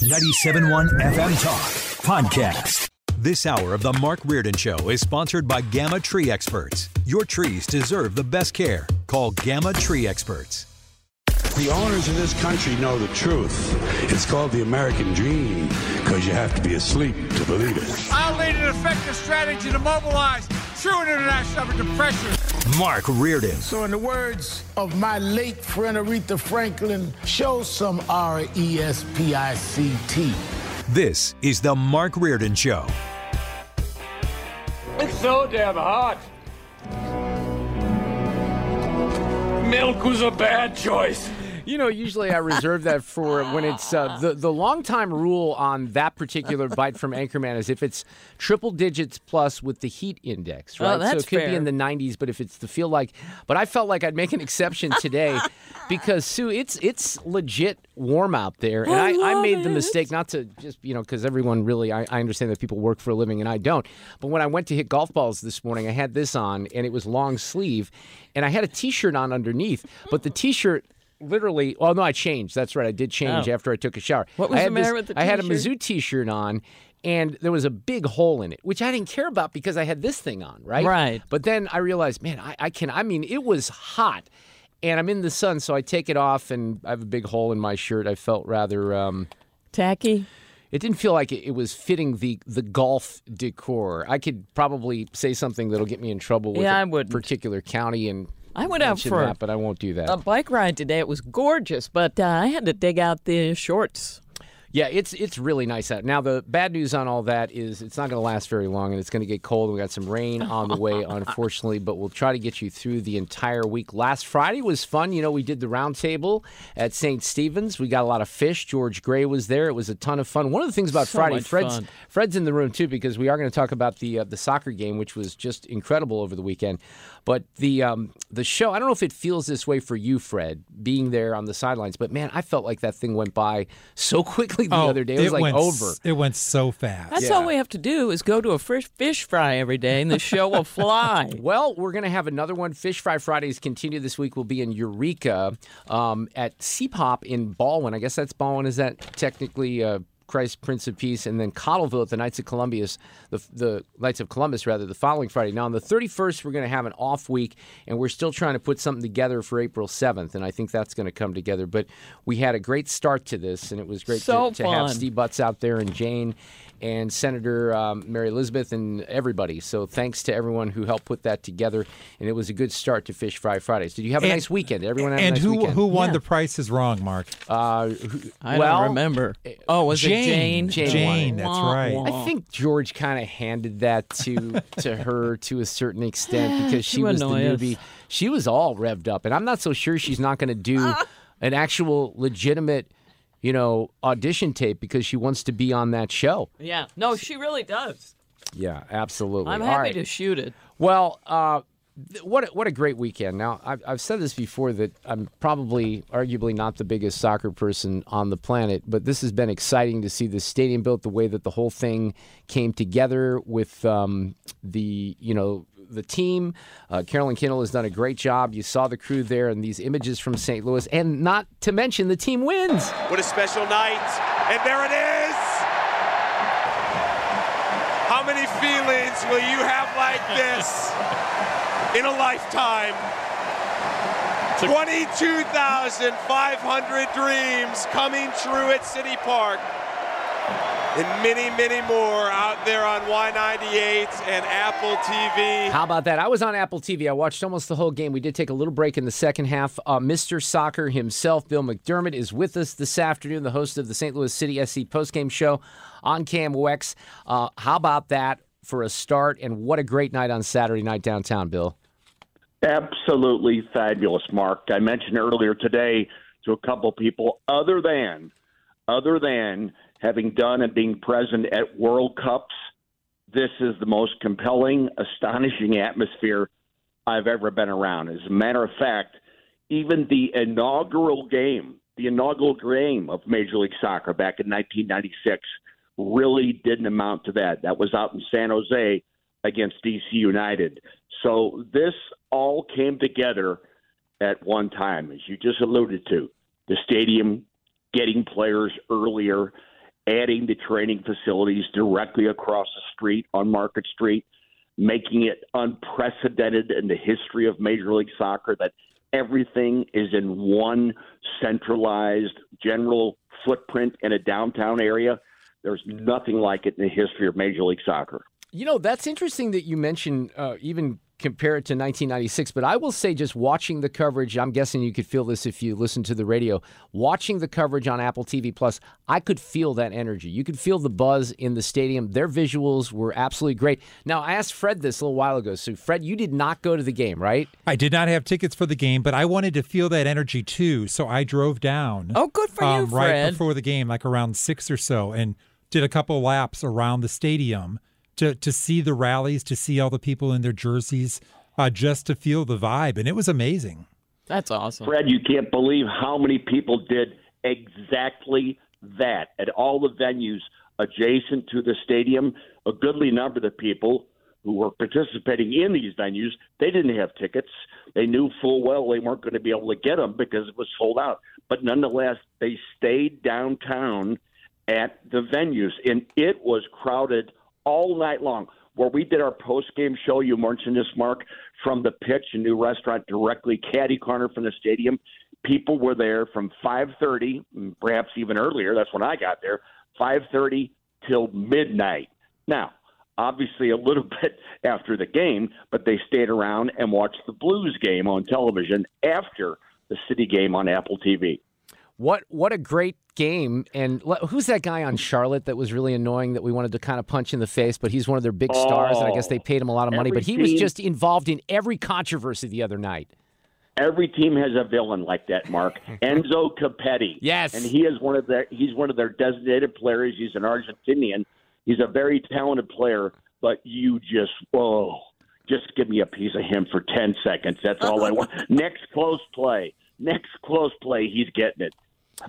97.1 FM Talk Podcast. This hour of The Mark Reardon Show is sponsored by Gamma Tree Experts. Your trees deserve the best care. Call Gamma Tree Experts. The owners of this country know the truth. It's called the American dream because you have to be asleep to believe it. I'll lead an effective strategy to mobilize true international effort to pressure. Mark Reardon. So, in the words of my late friend Aretha Franklin, show some R E S P I C T. This is The Mark Reardon Show. It's so damn hot. Milk was a bad choice. You know, usually I reserve that for when it's uh, the the long time rule on that particular bite from Anchorman is if it's triple digits plus with the heat index, right? Oh, that's so it could be in the 90s, but if it's the feel like, but I felt like I'd make an exception today because Sue, it's it's legit warm out there, and I I, I made the mistake not to just you know because everyone really I, I understand that people work for a living and I don't, but when I went to hit golf balls this morning, I had this on and it was long sleeve, and I had a T-shirt on underneath, but the T-shirt literally oh no i changed that's right i did change Oh. after i took a shower What was I the had matter this- with the T-shirt? i had a mizzou t-shirt on and there was a big hole in it which i didn't care about because i had this thing on right Right. but then i realized man i, I can i mean it was hot and i'm in the sun so i take it off and i have a big hole in my shirt i felt rather um Tacky. it didn't feel like it, it was fitting the the golf decor. I could probably say something that'll get me in trouble with Yeah, a I wouldn't. particular county and I went out for but I won't do that. a bike ride today. It was gorgeous, but uh, I had to dig out the shorts. Yeah, it's it's really nice out. Now the bad news on all that is it's not going to last very long, and it's going to get cold. We got some rain on the way, unfortunately, but we'll try to get you through the entire week. Last Friday was fun. You know, we did the roundtable at St. Stephen's. We got a lot of fish. George Gray was there. It was a ton of fun. One of the things about So Friday, Fred's fun. Fred's in the room too because we are going to talk about the uh, the soccer game, which was just incredible over the weekend. But the um, the show, I don't know if it feels this way for you, Fred, being there on the sidelines. But man, I felt like that thing went by so quickly the Oh, other day. It was like went, over. It went so fast. That's Yeah. all we have to do is go to a fish, fish fry every day, and the show will fly. Well, we're going to have another one. Fish Fry Fridays continue this week. We'll be in Eureka um, at Pop in Ballwin. I guess that's Ballwin. Is that technically uh, Christ Prince of Peace? And then Cottleville at the Knights of Columbus, the, the Knights of Columbus, rather, the following Friday. Now, on the 31st, we're going to have an off week, and we're still trying to put something together for April 7th, and I think that's going to come together. But we had a great start to this, and it was great So to, to have. Steve Butts out there and Jane and Senator um, Mary Elizabeth and everybody. So thanks to everyone who helped put that together, and it was a good start to Fish Fry Fridays. Did you have a And- nice weekend? Everyone have and a nice who weekend? who won Yeah. the price is wrong, Mark? Uh, who- I well, don't remember. Oh, was Jane. It Jane? Jane Jane, that's right. I think George kind of handed that to to her to a certain extent because she To was the annoy newbie. She was all revved up, and I'm not so sure she's not going to do an actual legitimate, you know, audition tape because she wants to be on that show. Yeah. No, she really does. Yeah, absolutely. I'm happy right. to shoot it. Well, uh, th- what a, what a great weekend! Now, I've, I've said this before that I'm probably, arguably, not the biggest soccer person on the planet, but this has been exciting to see the stadium built, the way that the whole thing came together with um, the, you know. The team, uh, Carolyn Kindle has done a great job. You saw the crew there, and these images from St. Louis, and not to mention the team wins. What a special night. And there it is. How many feelings will you have like this in a lifetime? 22,500 dreams coming true at City Park. and many, many more out there on Y98 and Apple TV. How about that? I was on Apple TV. I watched almost the whole game. We did take a little break in the second half. Uh, Mr. Soccer himself, Bill McDermott, is with us this afternoon, the host of the St. Louis City SC postgame show on KMOX. Uh, how about that for a start? And what a great night on Saturday night downtown, Bill. Absolutely fabulous, Mark. I mentioned earlier today to a couple people, other than, other than having done and being present at World Cups, this is the most compelling, astonishing atmosphere I've ever been around. As a matter of fact, even the inaugural game, the inaugural game of Major League Soccer back in 1996, really didn't amount to that. That was out in San Jose against DC United. So this all came together at one time, as you just alluded to. The stadium getting players earlier, adding the training facilities directly across the street on Market Street, making it unprecedented in the history of Major League Soccer that everything is in one centralized general footprint in a downtown area. There's nothing like it in the history of Major League Soccer. You know, that's interesting that you mentioned uh, even compare it to 1996, but I will say just watching the coverage, I'm guessing you could feel this if you listen to the radio. Watching the coverage on Apple TV Plus, I could feel that energy. You could feel the buzz in the stadium. Their visuals were absolutely great. Now, I asked Fred this a little while ago. So, Fred, you did not go to the game, right? I did not have tickets for the game, but I wanted to feel that energy too. So I drove down. Oh, good for um, you, Fred. Right before the game, like around six or so, and did a couple laps around the stadium to to see the rallies, to see all the people in their jerseys, uh, just to feel the vibe, and it was amazing. That's awesome. Fred, you can't believe how many people did exactly that at all the venues adjacent to the stadium. A goodly number of the people who were participating in these venues, they didn't have tickets. They knew full well they weren't going to be able to get them because it was sold out. But nonetheless, they stayed downtown at the venues, and it was crowded all night long. Where we did our post game show, you mentioned this, Mark, from the pitch, a new restaurant directly caddy corner from the stadium. People were there from 5:30, perhaps even earlier. That's when I got there. 5:30 till midnight. Now, obviously, a little bit after the game, but they stayed around and watched the Blues game on television after the City game on Apple TV. What what a great game! And who's that guy on Charlotte that was really annoying that we wanted to kind of punch in the face? But he's one of their big stars, and I guess they oh. paid him a lot of money. But he was just involved in every controversy the other night. Every team has a villain like that, Mark. Enzo Copetti. Yes. And he is one of their he's one of their designated players. He's an Argentinian. He's a very talented player, but you just whoa. Just give me a piece of him for ten seconds. That's all I want. Next close play. Next close play, he's getting it.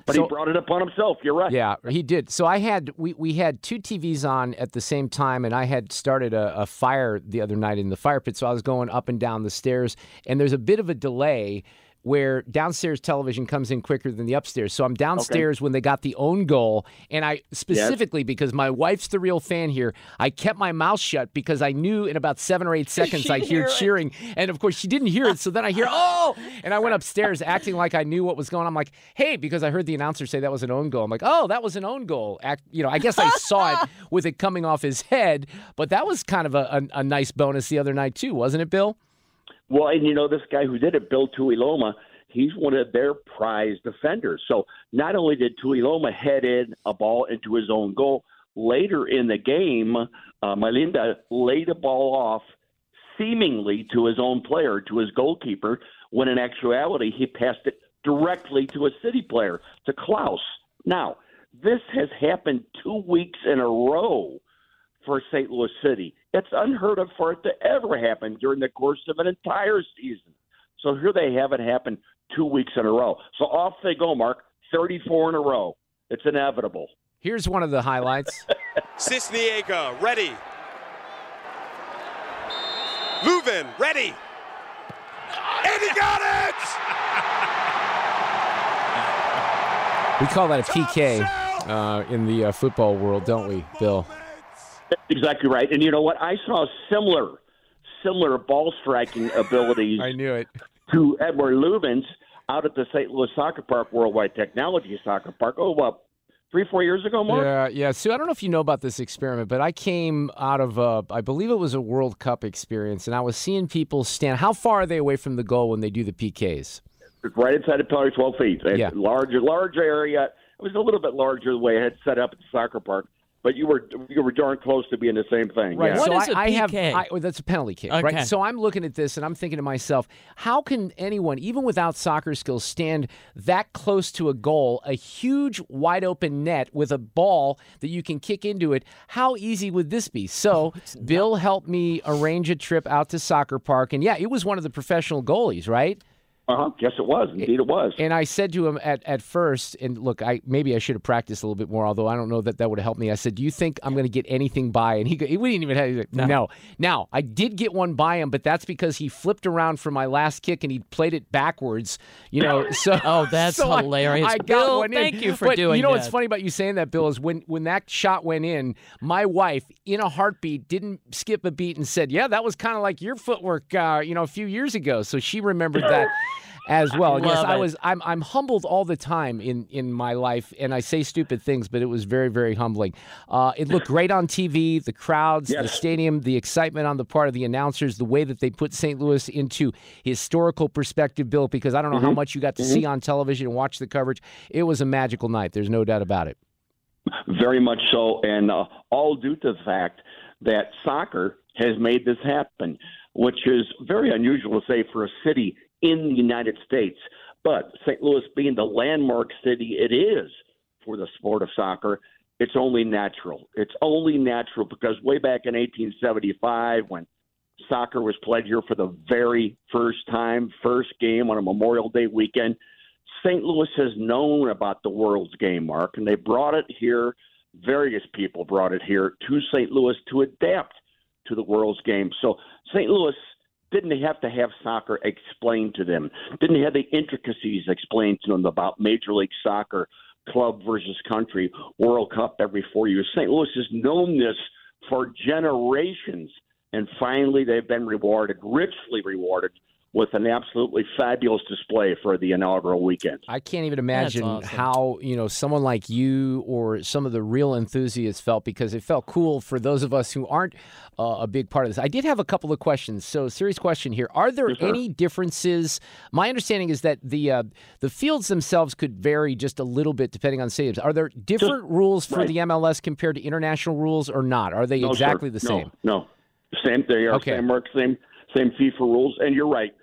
But So- he brought it upon himself. You're right. Yeah, he did. So I had we, we had two TVs on at the same time, and I had started a, a fire the other night in the fire pit. So I was going up and down the stairs, and there's a bit of a delay where downstairs television comes in quicker than the upstairs. So I'm downstairs when they got the own goal, and I specifically because my wife's the real fan here, I kept my mouth shut because I knew in about seven or eight seconds I'd hear hear cheering, and of course she didn't hear it. So then I hear oh, and I went upstairs acting like I knew what was going on. I'm like, hey, because I heard the announcer say that was an own goal. I'm like, oh, that was an own goal. Act, you know, I guess I saw it with it coming off his head, but that was kind of a, a, a nice bonus the other night too, wasn't it, Bill? Well, and you know, this guy who did it, Bill Tuiloma, he's one of their prized defenders. So not only did Tuiloma head in a ball into his own goal, later in the game, uh, Malanda laid a ball off seemingly to his own player, to his goalkeeper, when in actuality he passed it directly to a city player, to Klauss. Now, this has happened two weeks in a row for St. Louis City. It's unheard of for it to ever happen during the course of an entire season. So here they have it happen two weeks in a row. So off they go, Mark. 34 in a row. It's inevitable. Here's one of the highlights. Sisniega, ready. Löwen, ready. And he got it! We call that a PK uh, in the uh, football world, don't we, Bill? That's exactly right. And you know what? I saw similar, similar ball striking abilities I knew it. to Edward Löwen's out at the St. Louis Soccer Park, Worldwide Technology Soccer Park. Oh, well, three, four years ago, Mark. Yeah, yeah. Sue, I don't know if you know about this experiment, but I came out of, a, I believe it was a World Cup experience, and I was seeing people stand. How far are they away from the goal when they do the PKs? Right inside the penalty, 12 feet. Yeah. Large, large area. It was a little bit larger the way I had set up at the soccer park, but you were you were darn close to being the same thing. Right. Yeah. so I, I have. I, oh, that's a penalty kick, Okay. right? So I'm looking at this and I'm thinking to myself, how can anyone, even without soccer skills, stand that close to a goal, a huge wide open net with a ball that you can kick into it? How easy would this be? So Bill helped me arrange a trip out to soccer park, and yeah, it was one of the professional goalies, right? Uh huh. Yes, it was. Indeed, it was. And I said to him at, at first, and look, I maybe I should have practiced a little bit more, although I don't know that that would have helped me. I said, "Do you think I'm going to get anything by?" And he, go- he wouldn't even have. Like, no. Now I did get one by him, but that's because he flipped around for my last kick and he played it backwards. You know, so Oh, that's so hilarious. I, got Bill, one in. thank you for But doing You know what's funny about you saying that, Bill, is when when that shot went in, my wife, in a heartbeat, didn't skip a beat and said, "Yeah, that was kind of like your footwork, uh, you know, a few years ago." So she remembered that as well. And yes, Love I was. I'm I'm humbled all the time in in my life, and I say stupid things, but it was very very humbling. Uh, it looked great on TV. The crowds, the stadium, the excitement on the part of the announcers, the way that they put St. Louis into historical perspective, Bill. Because I don't know how Mhm. much you got to Mhm. see on television and watch the coverage. It was a magical night. There's no doubt about it. Very much so, and uh, all due to the fact that soccer has made this happen, which is very unusual to say for a city in the United States. But St. Louis being the landmark city it is for the sport of soccer, it's only natural. It's only natural because way back in 1875, when soccer was played here for the very first time, first game on a Memorial Day weekend, St. Louis has known about the World's Game, Mark, and they brought it here. Various people brought it here to St. Louis to adapt to the World's Game. So St. Louis didn't they have to have soccer explained to them, didn't they have the intricacies explained to them about Major League Soccer, club versus country, World Cup every four years. St. Louis has known this for generations, and finally they've been rewarded, richly rewarded, with an absolutely fabulous display for the inaugural weekend. I can't even imagine how you know someone like you or some of the real enthusiasts felt because it felt cool for those of us who aren't uh, a big part of this. I did have a couple of questions. So, serious question here: Are there Yes, any differences? My understanding is that the uh, the fields themselves could vary just a little bit depending on stadiums. Are there different rules for right. the MLS compared to international rules, or not? Are they No, sir. exactly the No, same? No, same. They are Okay. same work, same same FIFA rules. And you're right.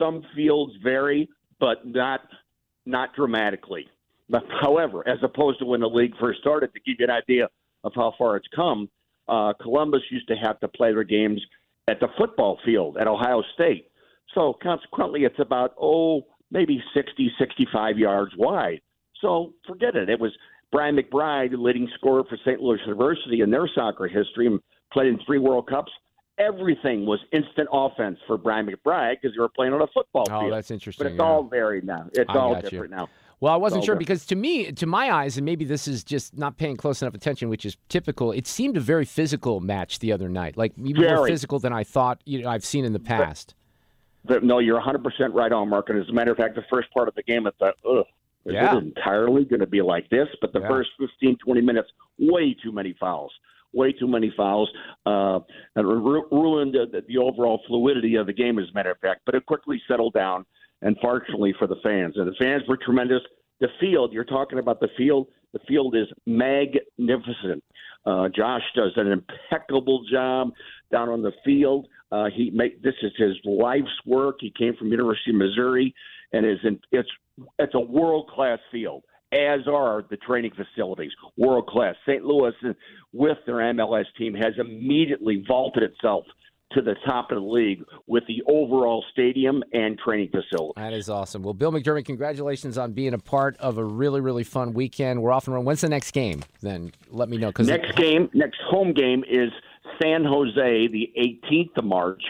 Some fields vary, but not not dramatically. But however, as opposed to when the league first started, to give you an idea of how far it's come, uh, Columbus used to have to play their games at the football field at Ohio State. So consequently, it's about oh maybe 60, 65 yards wide. So forget it. It was Brian McBride, leading scorer for St. Louis University in their soccer history, and played in three World Cups. Everything was instant offense for Brian McBride because you were playing on a football Oh, field. that's interesting, But it's yeah. all varied now. It's I all got you. different now. Well, I wasn't sure different. because to me, to my eyes, and maybe this is just not paying close enough attention, which is typical. It seemed a very physical match the other night, like more physical than I thought. You know, I've seen in the past. But no, you're 100% right on, Mark. And as a matter of fact, the first part of the game, I thought, ugh, is Yeah. it entirely going to be like this? But the Yeah. first 15, 20 minutes, way too many fouls. Way too many fouls. Uh, and ru- ruined the, the overall fluidity of the game, as a matter of fact. But it quickly settled down, and fortunately for the fans. And the fans were tremendous. The field, you're talking about the field, the field is magnificent. Uh, Josh does an impeccable job down on the field. Uh, he make this is his life's work. He came from University of Missouri, and is in, it's it's a world class field. As are the training facilities, world class. St. Louis, with their MLS team, has immediately vaulted itself to the top of the league with the overall stadium and training facility. That is awesome. Well, Bill McDermott, congratulations on being a part of a really, really fun weekend. We're off and running. When's the next game? Then let me know. Because Next game, next home game is San Jose, the 18th of March.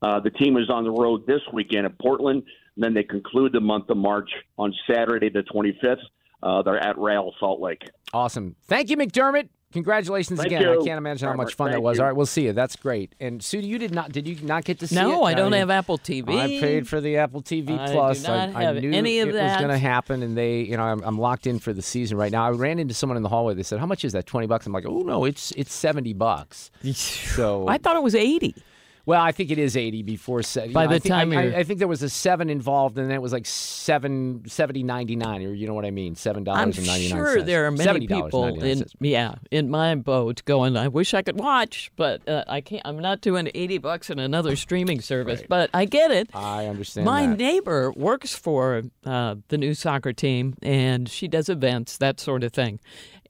Uh, the team is on the road this weekend at Portland. And then they conclude the month of March on Saturday, the 25th. Uh, they're at Real Salt Lake. Awesome. Thank you, McDermott. Congratulations Thank again. you. I can't imagine how much right, fun that was. you. All right, we'll see you. That's great. And Sudie, you did not did you not get to see it? No, I don't mean, have Apple TV. I paid for the Apple TV I do Plus. not I, have knew any of it was going to happen, and they, you know, I'm, I'm locked in for the season right now. I ran into someone in the hallway. They said, "How much is that? Twenty bucks?" I'm like, "Oh no, it's it's seventy bucks." So I thought it was 80. Well, I think it is 80 before se- you By know, the I think, time I, I, think there was a 7 involved and then it was like 7 70 99 or you know what I mean, $7 I'm and 99 sure there are many people in yeah in my boat going. I wish I could watch, but uh, I can't. I'm not doing 80 bucks in another streaming service. But I get it. I understand My that. neighbor works for uh, the new soccer team, and she does events, that sort of thing.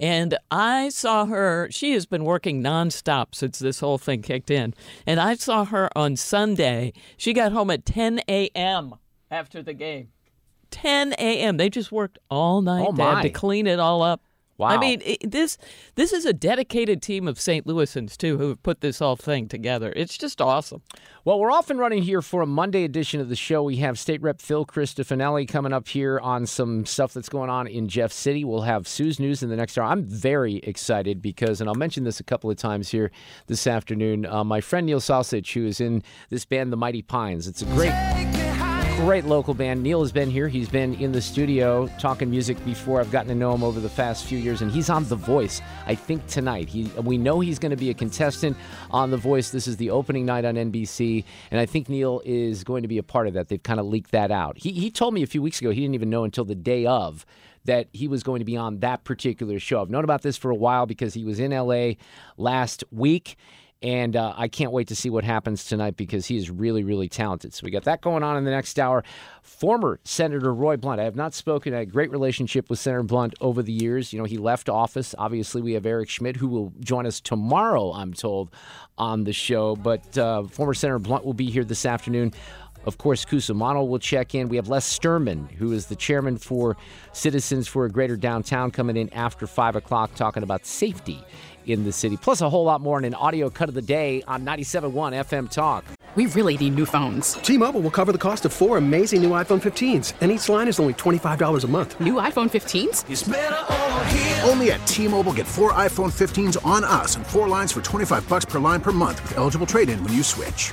And I saw her. She has been working nonstop since this whole thing kicked in. And I saw her on Sunday. She got home at 10 a.m. after the game. 10 a.m. They just worked all night. Oh, to clean it all up. I mean, it, this this is a dedicated team of St. Louisans too who have put this whole thing together. It's just awesome. Well, we're off and running here for a Monday edition of the show. We have State Rep Phil Christofanelli coming up here on some stuff that's going on in Jeff City. We'll have Sue's News in the next hour. I'm very excited because, and I'll mention this a couple of times here this afternoon, uh, my friend Neil Salsich, who is in this band, The Mighty Pines. It's a great great local band. Neil has been here. He's been in the studio talking music before. I've gotten to know him over the past few years, and he's on The Voice. I think tonight. He we know he's going to be a contestant on The Voice. This is the opening night on NBC, and I think Neil is going to be a part of that. They've kind of leaked that out. He he told me a few weeks ago he didn't even know until the day of that he was going to be on that particular show. I've known about this for a while because he was in LA last week. And uh, I can't wait to see what happens tonight because he is really, really talented. So we got that going on in the next hour. Former Senator Roy Blunt. I have not spoken. I had a great relationship with Senator Blunt over the years. You know, he left office. Obviously, we have Eric Schmitt, who will join us tomorrow, I'm told, on the show. But uh, former Senator Blunt will be here this afternoon. Of course, Cusumano will check in. We have Les Sterman, who is the chairman for Citizens for a Greater Downtown, coming in after 5 o'clock talking about safety in the city. Plus, a whole lot more in an audio cut of the day on 97.1 FM Talk. We really need new phones. T-Mobile will cover the cost of four amazing new iPhone 15s, and each line is only $25 a month. New iPhone 15s? Only at T-Mobile get four iPhone 15s on us and four lines for 25 bucks per line per month with eligible trade-in when you switch.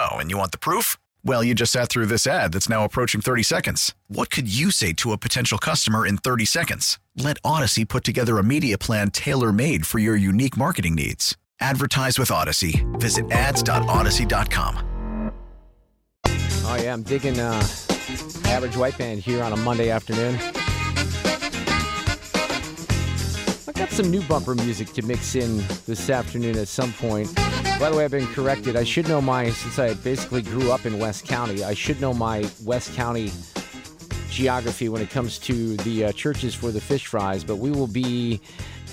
Oh, and you want the proof? Well, you just sat through this ad that's now approaching 30 seconds. What could you say to a potential customer in 30 seconds? Let Audacy put together a media plan tailor made for your unique marketing needs. Advertise with Audacy. Visit ads.audacy.com. Oh, yeah, I'm digging uh, Average White Band here on a Monday afternoon. Got some new bumper music to mix in this afternoon at some point. By the way, I've been corrected. I should know my, since I basically grew up in West County, I should know my West County geography when it comes to the uh, churches for the fish fries, but we will be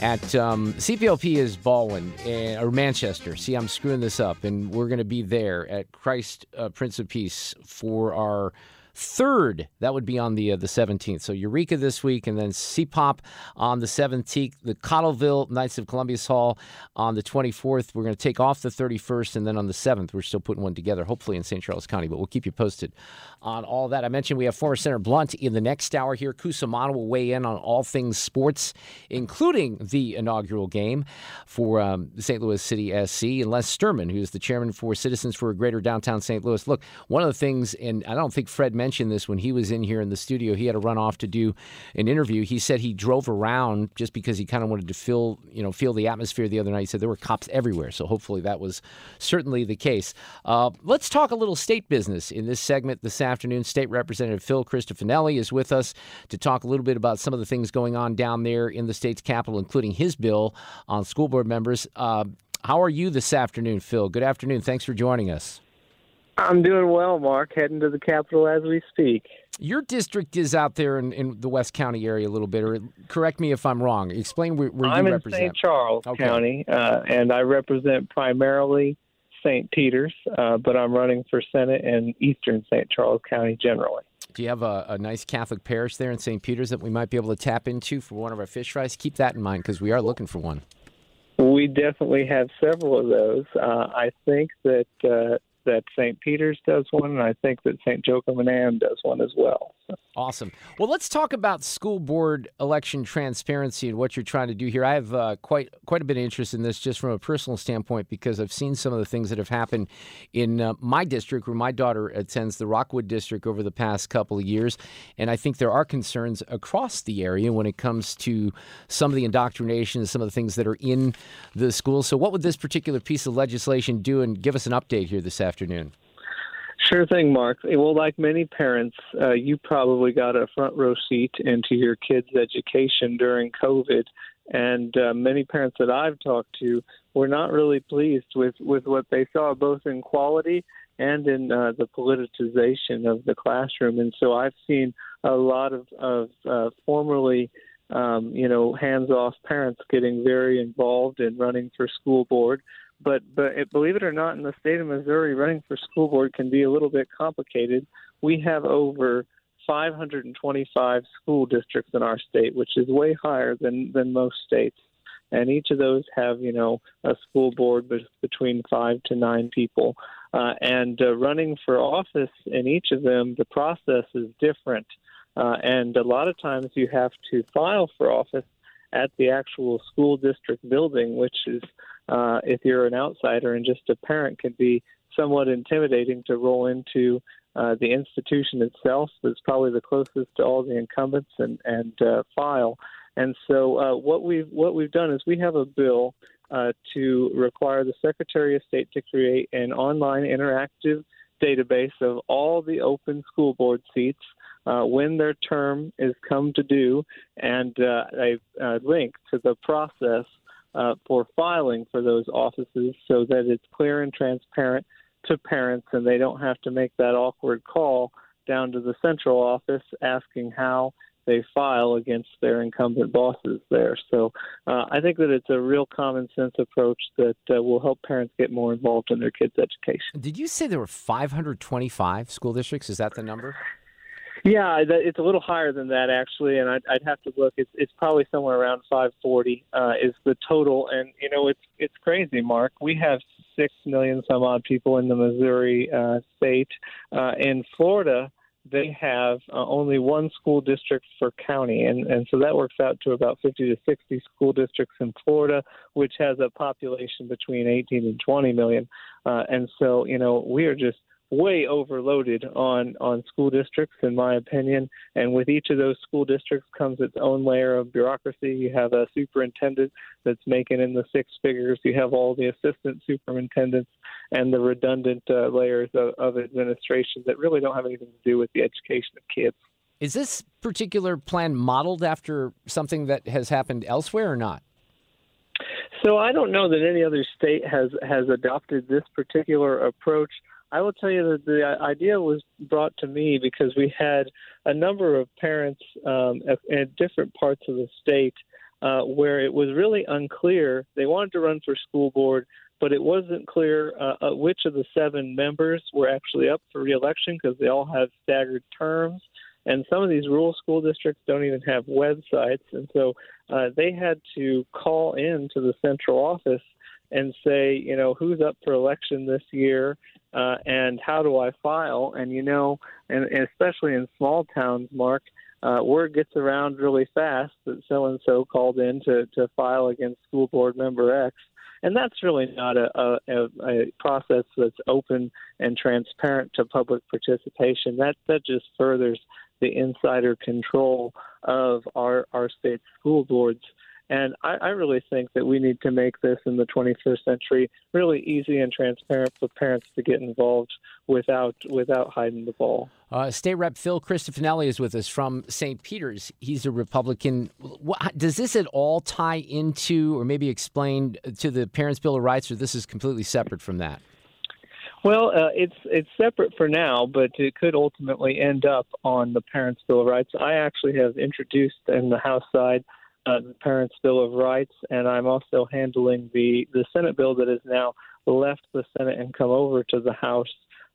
at um, CPLP is Ballwin and, or Manchester. See, I'm screwing this up, and we're going to be there at Christ uh, Prince of Peace for our third. That would be on the uh, the 17th. So Eureka this week, and then CPOP on the 17th. The Cottleville Knights of Columbus Hall on the 24th. We're going to take off the 31st, and then on the 7th, we're still putting one together, hopefully in St. Charles County. But we'll keep you posted on all that. I mentioned we have former Senator Blunt in the next hour here. Cusumano will weigh in on all things sports, including the inaugural game for um, St. Louis City SC, and Les Sterman, who's the chairman for Citizens for a Greater Downtown St. Louis. Look, one of the things, and I don't think Fred mentioned mentioned this when he was in here in the studio. He had to run off to do an interview. He said he drove around just because he kind of wanted to feel, you know, feel the atmosphere the other night. He said there were cops everywhere. So hopefully that was certainly the case. Uh, let's talk a little state business in this segment this afternoon. State Representative Phil Christofanelli is with us to talk a little bit about some of the things going on down there in the state's capital, including his bill on school board members. Uh, how are you this afternoon, Phil? Good afternoon. Thanks for joining us. I'm doing well, Mark. Heading to the Capitol as we speak. Your district is out there in, in the West County area a little bit, or correct me if I'm wrong. Explain where, where I'm you in. St. Charles Okay. County, uh, and I represent primarily St. Peter's, uh, but I'm running for Senate in Eastern St. Charles County generally. Do you have a, a nice Catholic parish there in St. Peter's that we might be able to tap into for one of our fish fries? Keep that in mind because we are looking for one. We definitely have several of those. Uh, I think that uh, that St. Peter's does one, and I think that St. Joachim does one as well. Awesome. Well, let's talk about school board election transparency and what you're trying to do here. I have uh, quite quite a bit of interest in this, just from a personal standpoint, because I've seen some of the things that have happened in uh, my district, where my daughter attends, the Rockwood district, over the past couple of years, and I think there are concerns across the area when it comes to some of the indoctrination and some of the things that are in the schools. So, what would this particular piece of legislation do? And give us an update here this afternoon. Sure thing, Mark. Well, like many parents, uh, you probably got a front row seat into your kids' education during COVID, and uh, many parents that I've talked to were not really pleased with with what they saw, both in quality and in uh, the politicization of the classroom. And so I've seen a lot of of uh, formerly um, you know, hands-off parents getting very involved in running for school board. But but it, believe it or not, in the state of Missouri, running for school board can be a little bit complicated. We have over 525 school districts in our state, which is way higher than than most states. And each of those have, you know, a school board between five to nine people. Uh, and uh, running for office in each of them, the process is different. Uh, and a lot of times you have to file for office at the actual school district building, which is, uh, if you're an outsider and just a parent, can be somewhat intimidating to roll into uh, the institution itself. That's probably the closest to all the incumbents and and uh, file. And so uh, what we've what we've done is we have a bill uh, to require the Secretary of State to create an online interactive database of all the open school board seats uh, when their term is come to due, and uh, a, a link to the process uh, for filing for those offices so that it's clear and transparent to parents and they don't have to make that awkward call down to the central office asking how they file against their incumbent bosses there. So uh, I think that it's a real common sense approach that uh, will help parents get more involved in their kids' education. Did you say there were 525 school districts? Is that the number? Yeah, it's a little higher than that actually, and I'd, I'd have to look. It's it's probably somewhere around 540 uh, is the total, and you know it's it's crazy, Mark. We have six million some odd people in the Missouri uh, state. Uh, in Florida, they have uh, only one school district per county, and and so that works out to about 50 to 60 school districts in Florida, which has a population between 18 and 20 million. Uh, and so you know we are just way overloaded on on school districts in my opinion and with each of those school districts comes its own layer of bureaucracy you have a superintendent that's making in the six figures you have all the assistant superintendents and the redundant uh, layers of, of administration that really don't have anything to do with the education of kids Is this particular plan modeled after something that has happened elsewhere or not? So I don't know that any other state has has adopted this particular approach. I will tell you that the idea was brought to me because we had a number of parents um, at, at different parts of the state uh, where it was really unclear. They wanted to run for school board, but it wasn't clear uh, uh, which of the seven members were actually up for reelection because they all have staggered terms. And some of these rural school districts don't even have websites. And so uh, they had to call in to the central office and say, you know, who's up for election this year uh, and how do I file? And, you know, and, and especially in small towns, Mark, uh, word gets around really fast that so and so called in to, to file against school board member X. And that's really not a, a, a process that's open and transparent to public participation. That that just furthers the insider control of our our state school boards. And I, I really think that we need to make this in the 21st century really easy and transparent for parents to get involved without without hiding the ball. Uh, State Rep Phil Christofanelli is with us from St. Peter's. He's a Republican. What, does this at all tie into, or maybe explain to the Parents' Bill of Rights, or this is completely separate from that? Well, uh, it's it's separate for now, but it could ultimately end up on the Parents' Bill of Rights. I actually have introduced in the House side uh, the Parents' Bill of Rights, and I'm also handling the the Senate bill that has now left the Senate and come over to the House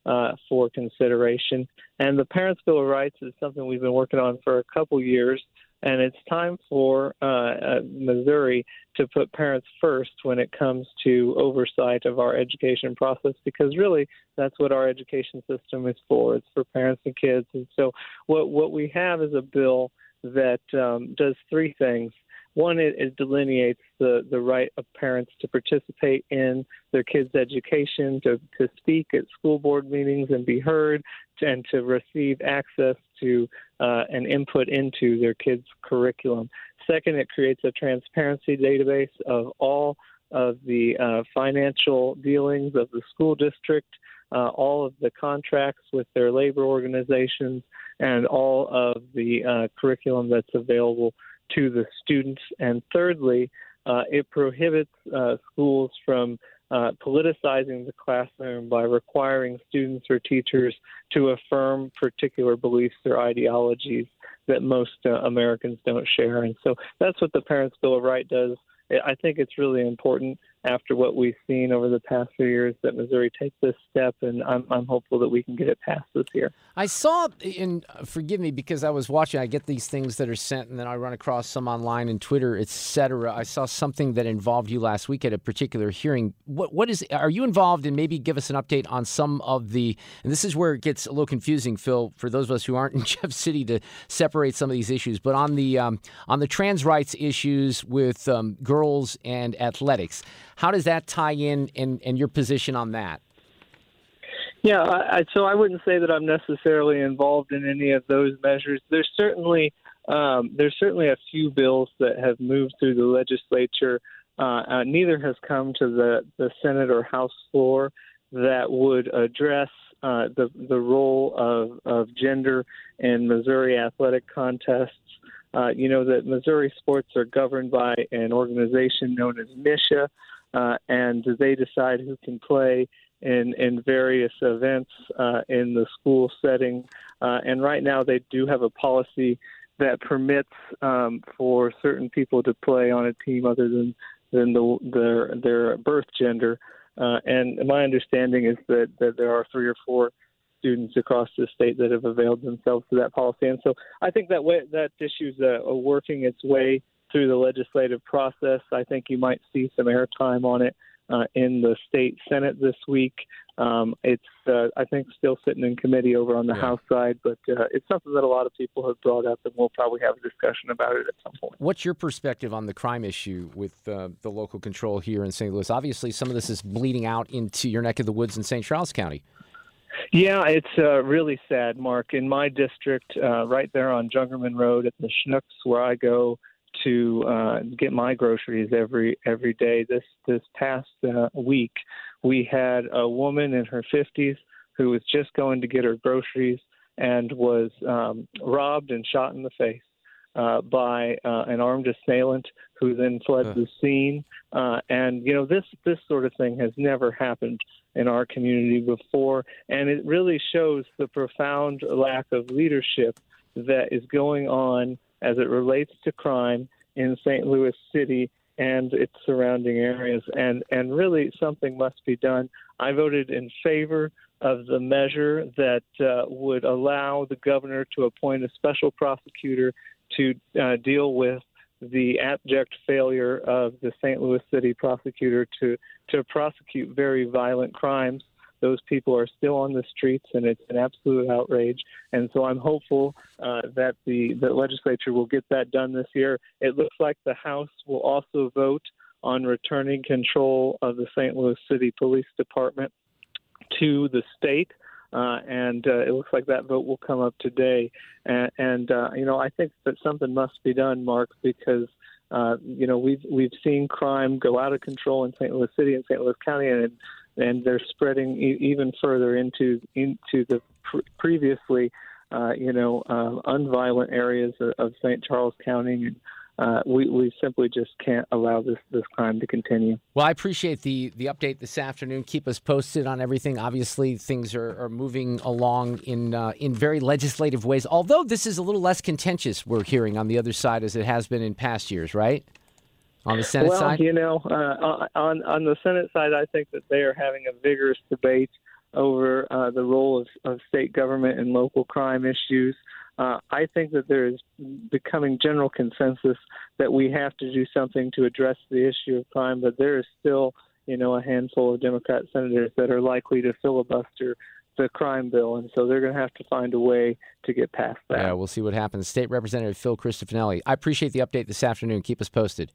uh, for consideration. And the Parents' Bill of Rights is something we've been working on for a couple years, and it's time for uh, uh, Missouri to put parents first when it comes to oversight of our education process, because really that's what our education system is for. It's for parents and kids. And so what what we have is a bill that um, does three things. One, it, it delineates the, the right of parents to participate in their kids' education, to, to speak at school board meetings and be heard, and to receive access to uh, and input into their kids' curriculum. Second, it creates a transparency database of all of the uh, financial dealings of the school district, uh, all of the contracts with their labor organizations, and all of the uh, curriculum that's available to the students. And thirdly, uh, it prohibits uh, schools from uh, politicizing the classroom by requiring students or teachers to affirm particular beliefs or ideologies that most uh, Americans don't share. And so that's what the Parents' Bill of Rights does. I think it's really important after what we've seen over the past few years that Missouri take this step, and I'm, I'm hopeful that we can get it passed this year. I saw, and forgive me because I was watching. I get these things that are sent, and then I run across some online and Twitter, etc. I saw something that involved you last week at a particular hearing. What what is? Are you involved? And maybe give us an update on some of the. And this is where it gets a little confusing, Phil, for those of us who aren't in Jeff City to separate some of these issues. But on the um, on the trans rights issues with um, girls and athletics. How does that tie in and, and your position on that? Yeah, I, so I wouldn't say that I'm necessarily involved in any of those measures. There's certainly um, there's certainly a few bills that have moved through the legislature. Uh, uh, neither has come to the, the Senate or House floor that would address uh, the the role of, of gender in Missouri athletic contests. Uh, you know that Missouri sports are governed by an organization known as MSHSAA, uh, and they decide who can play in in various events uh, in the school setting. Uh, and right now, they do have a policy that permits um, for certain people to play on a team other than than the, their their birth gender. Uh, and my understanding is that, that there are three or four students across the state that have availed themselves to that policy. And so I think that way, that issue is uh, working its way through the legislative process. I think you might see some airtime on it uh, in the state senate this week. Um, it's, uh, I think, still sitting in committee over on the yeah. House side, but uh, it's something that a lot of people have brought up, and we'll probably have a discussion about it at some point. What's your perspective on the crime issue with uh, the local control here in St. Louis? Obviously, some of this is bleeding out into your neck of the woods in St. Charles County. Yeah, it's uh, really sad, Mark. In my district, uh, right there on Jungermann Road at the Schnucks, where I go to uh, get my groceries every every day. This this past uh, week, we had a woman in her 50s who was just going to get her groceries and was um, robbed and shot in the face uh, by uh, an armed assailant who then fled the scene. Uh, and you know this this sort of thing has never happened in our community before, and it really shows the profound lack of leadership that is going on as it relates to crime in St. Louis City and its surrounding areas. And, and really, something must be done. I voted in favor of the measure that uh, would allow the governor to appoint a special prosecutor to uh, deal with the abject failure of the St. Louis City prosecutor to to prosecute very violent crimes those people are still on the streets, and it's an absolute outrage. And so I'm hopeful uh, that the, the legislature will get that done this year. It looks like the House will also vote on returning control of the St. Louis City Police Department to the state. Uh, and uh, it looks like that vote will come up today. And, and uh, you know, I think that something must be done, Mark, because uh, you know we've we've seen crime go out of control in St. Louis City and St. Louis County, and and they're spreading e- even further into into the pr- previously, uh, you know, uh, unviolent areas of, of St. Charles County and uh, we, we simply just can't allow this, this crime to continue. Well, I appreciate the the update this afternoon. Keep us posted on everything. Obviously, things are, are moving along in uh, in very legislative ways. Although this is a little less contentious, we're hearing on the other side as it has been in past years, right? On the Senate well, side, you know, uh, on on the Senate side, I think that they are having a vigorous debate over uh, the role of, of state government and local crime issues. Uh, I think that there is becoming general consensus that we have to do something to address the issue of crime, but there is still, you know, a handful of Democrat senators that are likely to filibuster the crime bill, and so they're going to have to find a way to get past that. Yeah, we'll see what happens. State Representative Phil Christofanelli, I appreciate the update this afternoon. Keep us posted.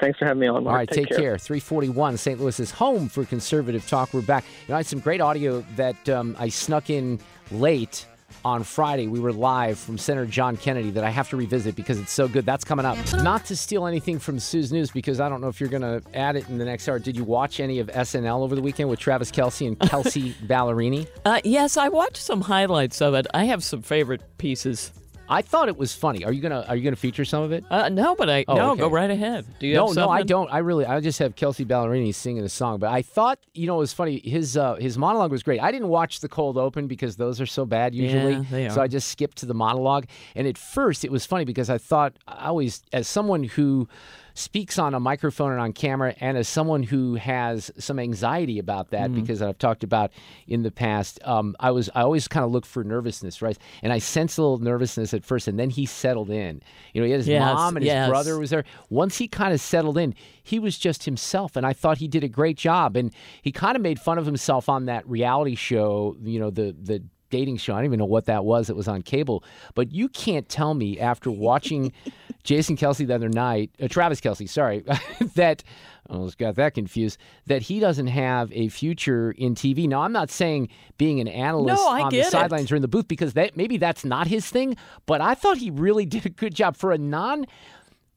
Thanks for having me on. Mark. All right, take, take care. 341 St. Louis is home for conservative talk. We're back. You know, I had some great audio that um, I snuck in late on Friday. We were live from Senator John Kennedy that I have to revisit because it's so good. That's coming up. Not to steal anything from Sue's News because I don't know if you're going to add it in the next hour. Did you watch any of SNL over the weekend with Travis Kelce and Kelsea Ballerini? Uh, yes, I watched some highlights of it. I have some favorite pieces. I thought it was funny. Are you gonna Are you gonna feature some of it? Uh, no, but I Oh, no. okay. Go right ahead. Do you no, no, I don't. I really, I just have Kelsea Ballerini singing a song. But I thought, you know, it was funny. His uh, his monologue was great. I didn't watch the cold open because those are so bad usually. Yeah, they are. So. I just skipped to the monologue. And at first, it was funny because I thought I always, as someone who speaks on a microphone and on camera, and as someone who has some anxiety about that Mm-hmm. because I've talked about in the past, um, I was I always kind of look for nervousness, right? And I sensed a little nervousness at first, and then he settled in. You know, he had his Yes, mom and his brother was there. Once he kind of settled in, he was just himself, and I thought he did a great job. And he kind of made fun of himself on that reality show, you know, the the dating show. I don't even know what that was. It was on cable, but you can't tell me after watching Jason Kelce the other night, uh, Travis Kelce, sorry, that I almost got that confused. That he doesn't have a future in TV. Now, I'm not saying being an analyst No, on the sidelines or in the booth because that maybe that's not his thing. But I thought he really did a good job for a non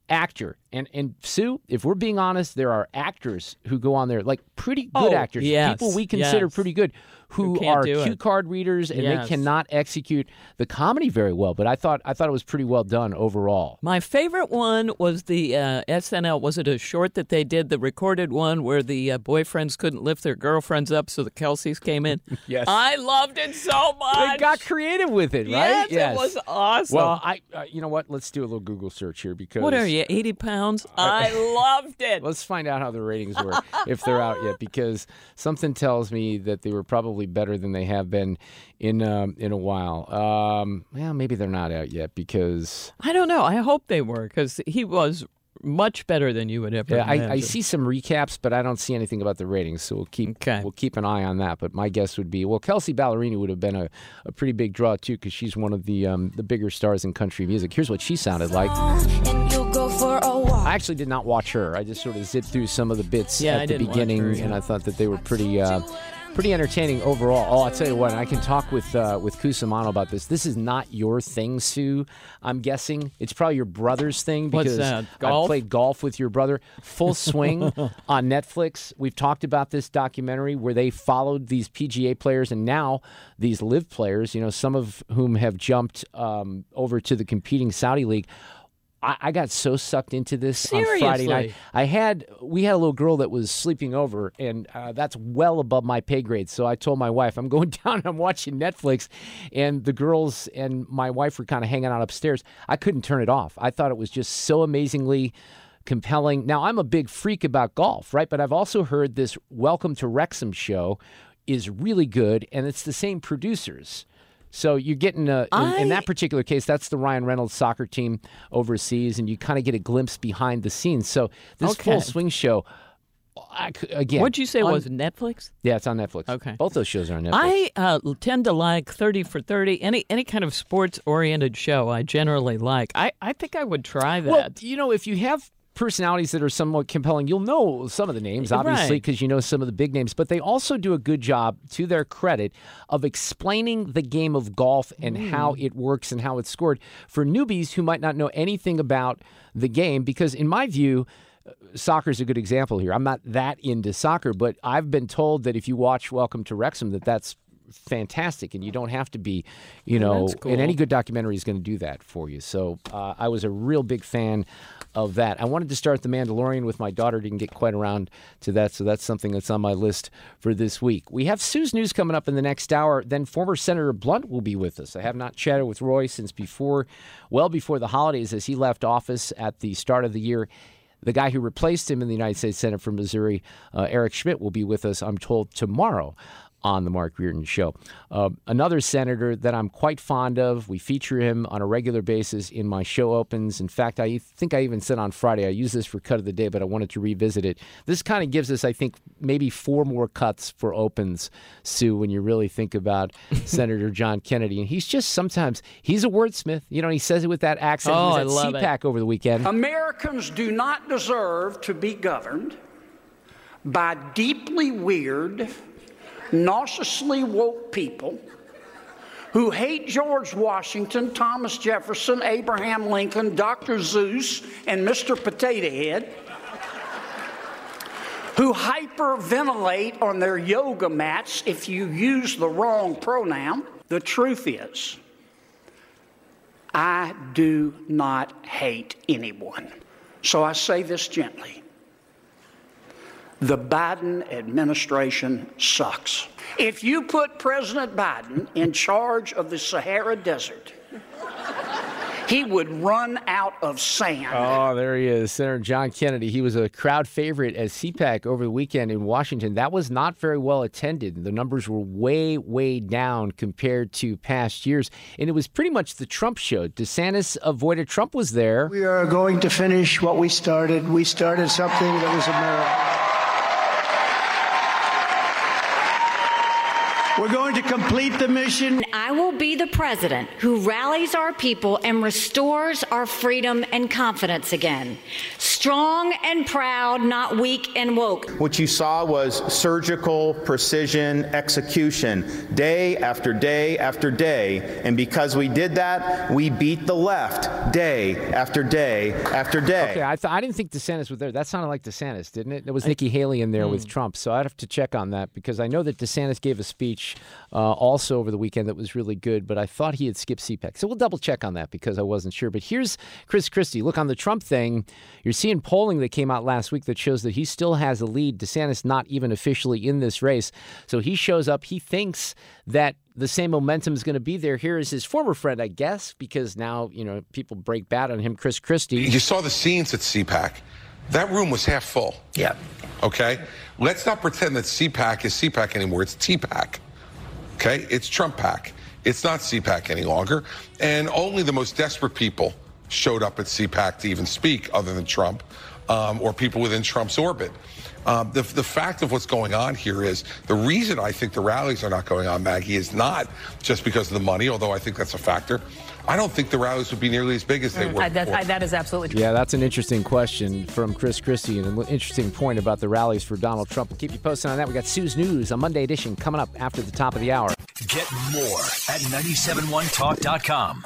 actor. And and Sue, if we're being honest, there are actors who go on there like pretty good Oh, actors, yes, people we consider yes. pretty good, who, Who are cue it. card readers and Yes. they cannot execute the comedy very well. But I thought I thought it was pretty well done overall. My favorite one was the uh, SNL. Was it a short that they did, the recorded one where the uh, boyfriends couldn't lift their girlfriends up, so the Kelces came in? Yes. I loved it so much. They got creative with it, right? Yes, it was awesome. Well, I uh, you know what? Let's do a little Google search here because what are you, 80 pounds? I loved it. Let's find out how the ratings were if they're out yet, because something tells me that they were probably better than they have been in um, in a while. Um, well, maybe they're not out yet because I don't know. I hope they were because he was much better than you would ever yeah, I, I see some recaps, but I don't see anything about the ratings. So we'll keep we'll keep an eye on that. But my guess would be well, Kelsea Ballerini would have been a, a pretty big draw too, because she's one of the um, the bigger stars in country music. Here's what she sounded like. I actually did not watch her. I just sort of zipped through some of the bits Yeah, at I the beginning, her, yeah. and I thought that they were pretty. Uh, Pretty entertaining overall. Oh, I'll tell you what, I can talk with uh, with Cusumano about this. This is not your thing, Sue. I'm guessing it's probably your brother's thing because I played golf with your brother. Full swing on Netflix. We've talked about this documentary where they followed these PGA players and now these LIV players. You know, some of whom have jumped um, over to the competing Saudi league. I, I got so sucked into this on Friday night. I had we had a little girl that was sleeping over, and uh, that's well above my pay grade. So I told my wife, I'm going down. I'm watching Netflix, and the girls and my wife were kind of hanging out upstairs. I couldn't turn it off. I thought it was just so amazingly compelling. Now I'm a big freak about golf, right? But I've also heard this Welcome to Wrexham show is really good, and it's the same producers. So you're getting a, in, in that particular case, that's the Ryan Reynolds soccer team overseas, and you kind of get a glimpse behind the scenes. So this Okay. full swing show, I again, What'd you say on- was Netflix? Yeah, it's on Netflix. Okay. both those shows are on Netflix. I uh, tend to like 30 for 30. Any any kind of sports oriented show I generally like. I, I think I would try that. Well, you know, if you have personalities that are somewhat compelling. You'll know some of the names, obviously, Right. because you know some of the big names, but they also do a good job, to their credit, of explaining the game of golf and how it works and how it's scored for newbies who might not know anything about the game. Because, in my view, soccer is a good example here. I'm not that into soccer, but I've been told that if you watch Welcome to Wrexham, that that's fantastic, and you don't have to be, you know, cool. and any good documentary is going to do that for you. So uh, I was a real big fan of that. I wanted to start The Mandalorian with my daughter. Didn't get quite around to that, so that's something that's on my list for this week. We have Sue's News coming up in the next hour. Then former Senator Blunt will be with us. I have not chatted with Roy since before, well before the holidays, as he left office at the start of the year. The guy who replaced him in the United States Senate from Missouri, uh, Eric Schmitt, will be with us, I'm told, tomorrow on the Mark Reardon Show. Uh, another senator that I'm quite fond of. We feature him on a regular basis in my show opens. In fact, I think I even said on Friday, I use this for cut of the day, but I wanted to revisit it. This kind of gives us, I think, maybe four more cuts for opens, Sue, when you really think about Senator John Kennedy. And he's just sometimes, he's a wordsmith. You know, he says it with that accent. Oh, he I was love at it. CPAC over the weekend. Americans do not deserve to be governed by deeply weird, narcissistically woke people who hate George Washington, Thomas Jefferson, Abraham Lincoln, Dr. Seuss, and Mr. Potato Head, who hyperventilate on their yoga mats if you use the wrong pronoun. The truth is, I do not hate anyone. So I say this gently. The Biden administration sucks. If you put President Biden in charge of the Sahara Desert, he would run out of sand. Oh, there he is, Senator John Kennedy. He was a crowd favorite at CPAC over the weekend in Washington. That was not very well attended. The numbers were way, way down compared to past years. And it was pretty much the Trump show. DeSantis avoided Trump was there. We are going to finish what we started. We started something that was America. We're going to complete the mission. I will be the president who rallies our people and restores our freedom and confidence again. Strong and proud, not weak and woke. What you saw was surgical precision execution day after day after day. And because we did that, we beat the left day after day after day. Okay, I, th- I didn't think DeSantis was there. That sounded like DeSantis, didn't it? There was Nikki Haley in there with hmm. Trump. So I'd have to check on that because I know that DeSantis gave a speech uh, also over the weekend that was really good, but I thought he had skipped CPAC. So we'll double check on that because I wasn't sure. But here's Chris Christie. Look, on the Trump thing, you're seeing polling that came out last week that shows that he still has a lead. DeSantis not even officially in this race. So he shows up. He thinks that the same momentum is going to be there. Here is his former friend, I guess, because now, you know, people break bad on him, Chris Christie. You saw the scenes at CPAC. That room was half full. Yeah. Okay? Let's not pretend that CPAC is CPAC anymore. It's TPAC. Okay? It's Trump PAC. It's not CPAC any longer. And only the most desperate people showed up at CPAC to even speak, other than Trump um, or people within Trump's orbit. Um, the, the fact of what's going on here is the reason I think the rallies are not going on, Maggie, is not just because of the money, although I think that's a factor. I don't think the rallies would be nearly as big as they mm. were. I, that. I, that is absolutely true. Yeah, that's an interesting question from Chris Christie and an interesting point about the rallies for Donald Trump. We'll keep you posted on that. We got Sue's News, a Monday edition, coming up after the top of the hour. Get more at 971talk.com.